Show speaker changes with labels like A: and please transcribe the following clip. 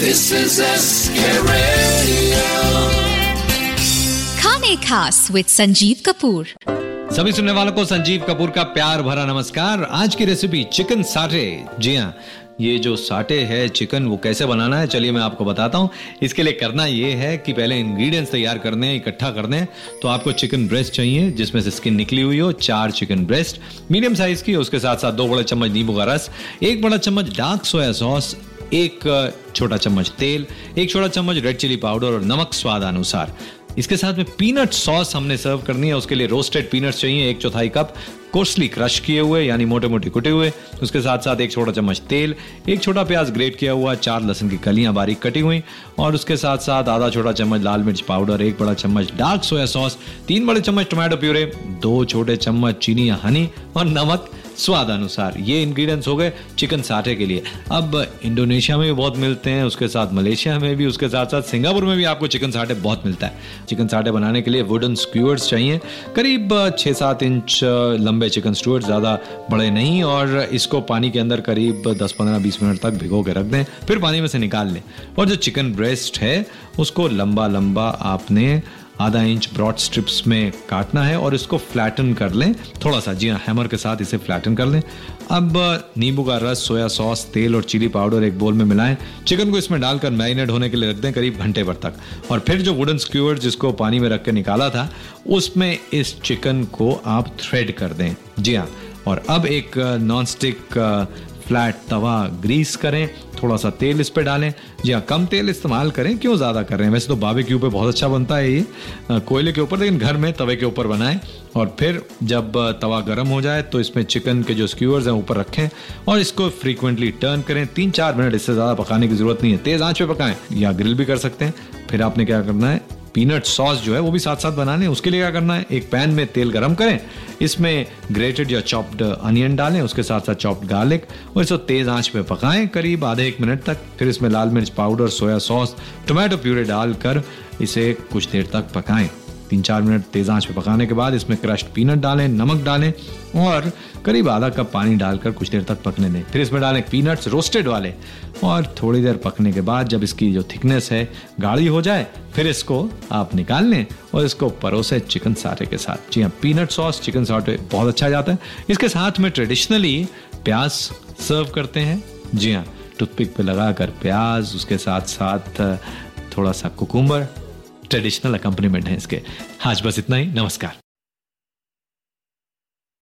A: This is SK Radio.
B: खाने खास with Sanjeev Kapoor.
C: सभी सुनने वालों को संजीव कपूर का प्यार भरा नमस्कार। आज की रेसिपी चिकन साटे जी हाँ ये जो साटे है चिकन वो कैसे बनाना है चलिए मैं आपको बताता हूँ। इसके लिए करना ये है कि पहले इंग्रेडिएंट्स तैयार करने हैं इकट्ठा करने हैं तो आपको चिकन ब्रेस्ट चाहिए जिसमें से स्किन निकली हुई हो चार चिकन ब्रेस्ट मीडियम साइज़ की उसके साथ साथ दो बड़े चम्मच नींबू का रस एक बड़ा चम्मच डार्क सोया सॉस एक छोटा चम्मच तेल, एक छोटा चम्मच रेड चिली पाउडर और नमक स्वाद अनुसार। इसके साथ में पीनट सॉस हमने सर्व करनी है, उसके लिए रोस्टेड पीनट्स चाहिए, एक चौथाई कप कोर्सली क्रश किए हुए, यानी मोटे मोटे कुटे हुए। उसके साथ साथ एक छोटा चम्मच तेल, एक छोटा प्याज ग्रेट किया हुआ, चार लहसुन की कलियाँ बारीक कटी हुई, और उसके साथ साथ आधा छोटा चम्मच लाल मिर्च पाउडर एक बड़ा चम्मच डार्क सोया सॉस तीन बड़े चम्मच टोमेटो प्यूरे दो छोटे चम्मच चीनी या हनी और नमक। स्वाद अनुसार ये इंग्रेडिएंट्स हो गए चिकन साठे के लिए। अब इंडोनेशिया में भी बहुत मिलते हैं, उसके साथ मलेशिया में भी, उसके साथ साथ सिंगापुर में भी आपको चिकन साठे बहुत मिलता है। चिकन साठे बनाने के लिए वुडन स्क्यूअर्स चाहिए। करीब छः सात इंच लंबे चिकन स्टूअर्स ज़्यादा बड़े नहीं, और इसको पानी के अंदर करीब दस पंद्रह बीस मिनट तक भिगो के रख दें, फिर पानी में से निकाल लें। और जो चिकन ब्रेस्ट है, उसको लंबा लंबा आपने आधा इंच ब्रॉड स्ट्रिप्स में काटना है और इसको फ्लैटन कर लें। थोड़ा सा जी हाँ हैमर के साथ इसे फ्लैटन कर लें। अब, नींबू का रस सोया सॉस तेल और चिली पाउडर एक बोल में मिलाएँ। चिकन को इसमें डालकर मैरिनेट होने के लिए रख दें करीब घंटे भर तक। और फिर जो वुडन स्क्यूअर जिसको पानी में रख कर निकाला था, उसमें इस चिकन को आप थ्रेड कर दें। जी हाँ और अब एक नॉन स्टिक फ्लैट तवा ग्रीस करें थोड़ा सा तेल इस पे डालें जी हाँ कम तेल इस्तेमाल करें, क्यों ज़्यादा कर रहे हैं? वैसे तो बाबे के ऊपर बहुत अच्छा बनता है ये। कोयले के ऊपर, लेकिन घर में तवे के ऊपर बनाएँ, और फिर जब तवा गर्म हो जाए तो इसमें चिकन के जो स्क्यूअर्स हैं, ऊपर रखें, और इसको फ्रीक्वेंटली टर्न करें तीन चार मिनट इससे ज़्यादा पकाने की ज़रूरत नहीं है। तेज़ आँच पे पकाएँ, या ग्रिल भी कर सकते हैं। फिर आपने क्या करना है पीनट सॉस जो है वो भी साथ साथ बनाने। उसके लिए क्या करना है? एक पैन में तेल गरम करें। इसमें ग्रेटेड या चॉप्ड अनियन डालें, उसके साथ साथ चॉप्ड गार्लिक, और इसको तेज आँच पे पकाएँ, करीब आधे एक मिनट तक। फिर इसमें लाल मिर्च powder, soya sauce, tomato puree डालकर इसे कुछ देर तक पकाएँ। तीन चार मिनट तेज आँच पे पकाने के बाद इसमें क्रश्ड पीनट डालें, नमक डालें और करीब आधा कप पानी डालकर कुछ देर तक पकने दें। फिर इसमें डालें पीनट्स रोस्टेड वाले और थोड़ी देर पकने के बाद जब इसकी जो थिकनेस है, गाढ़ी हो जाए, फिर इसको आप निकाल लें और इसको परोसे चिकन साटे के साथ। जी हाँ पीनट सॉस चिकन साटे बहुत अच्छा जाता है। इसके साथ में ट्रेडिशनली प्याज सर्व करते हैं। जी हाँ टूथपिक पे लगाकर प्याज, उसके साथ साथ थोड़ा सा कुकुम्बर ट्रेडिशनल अकम्पनीमेंट है इसके। आज बस इतना ही नमस्कार।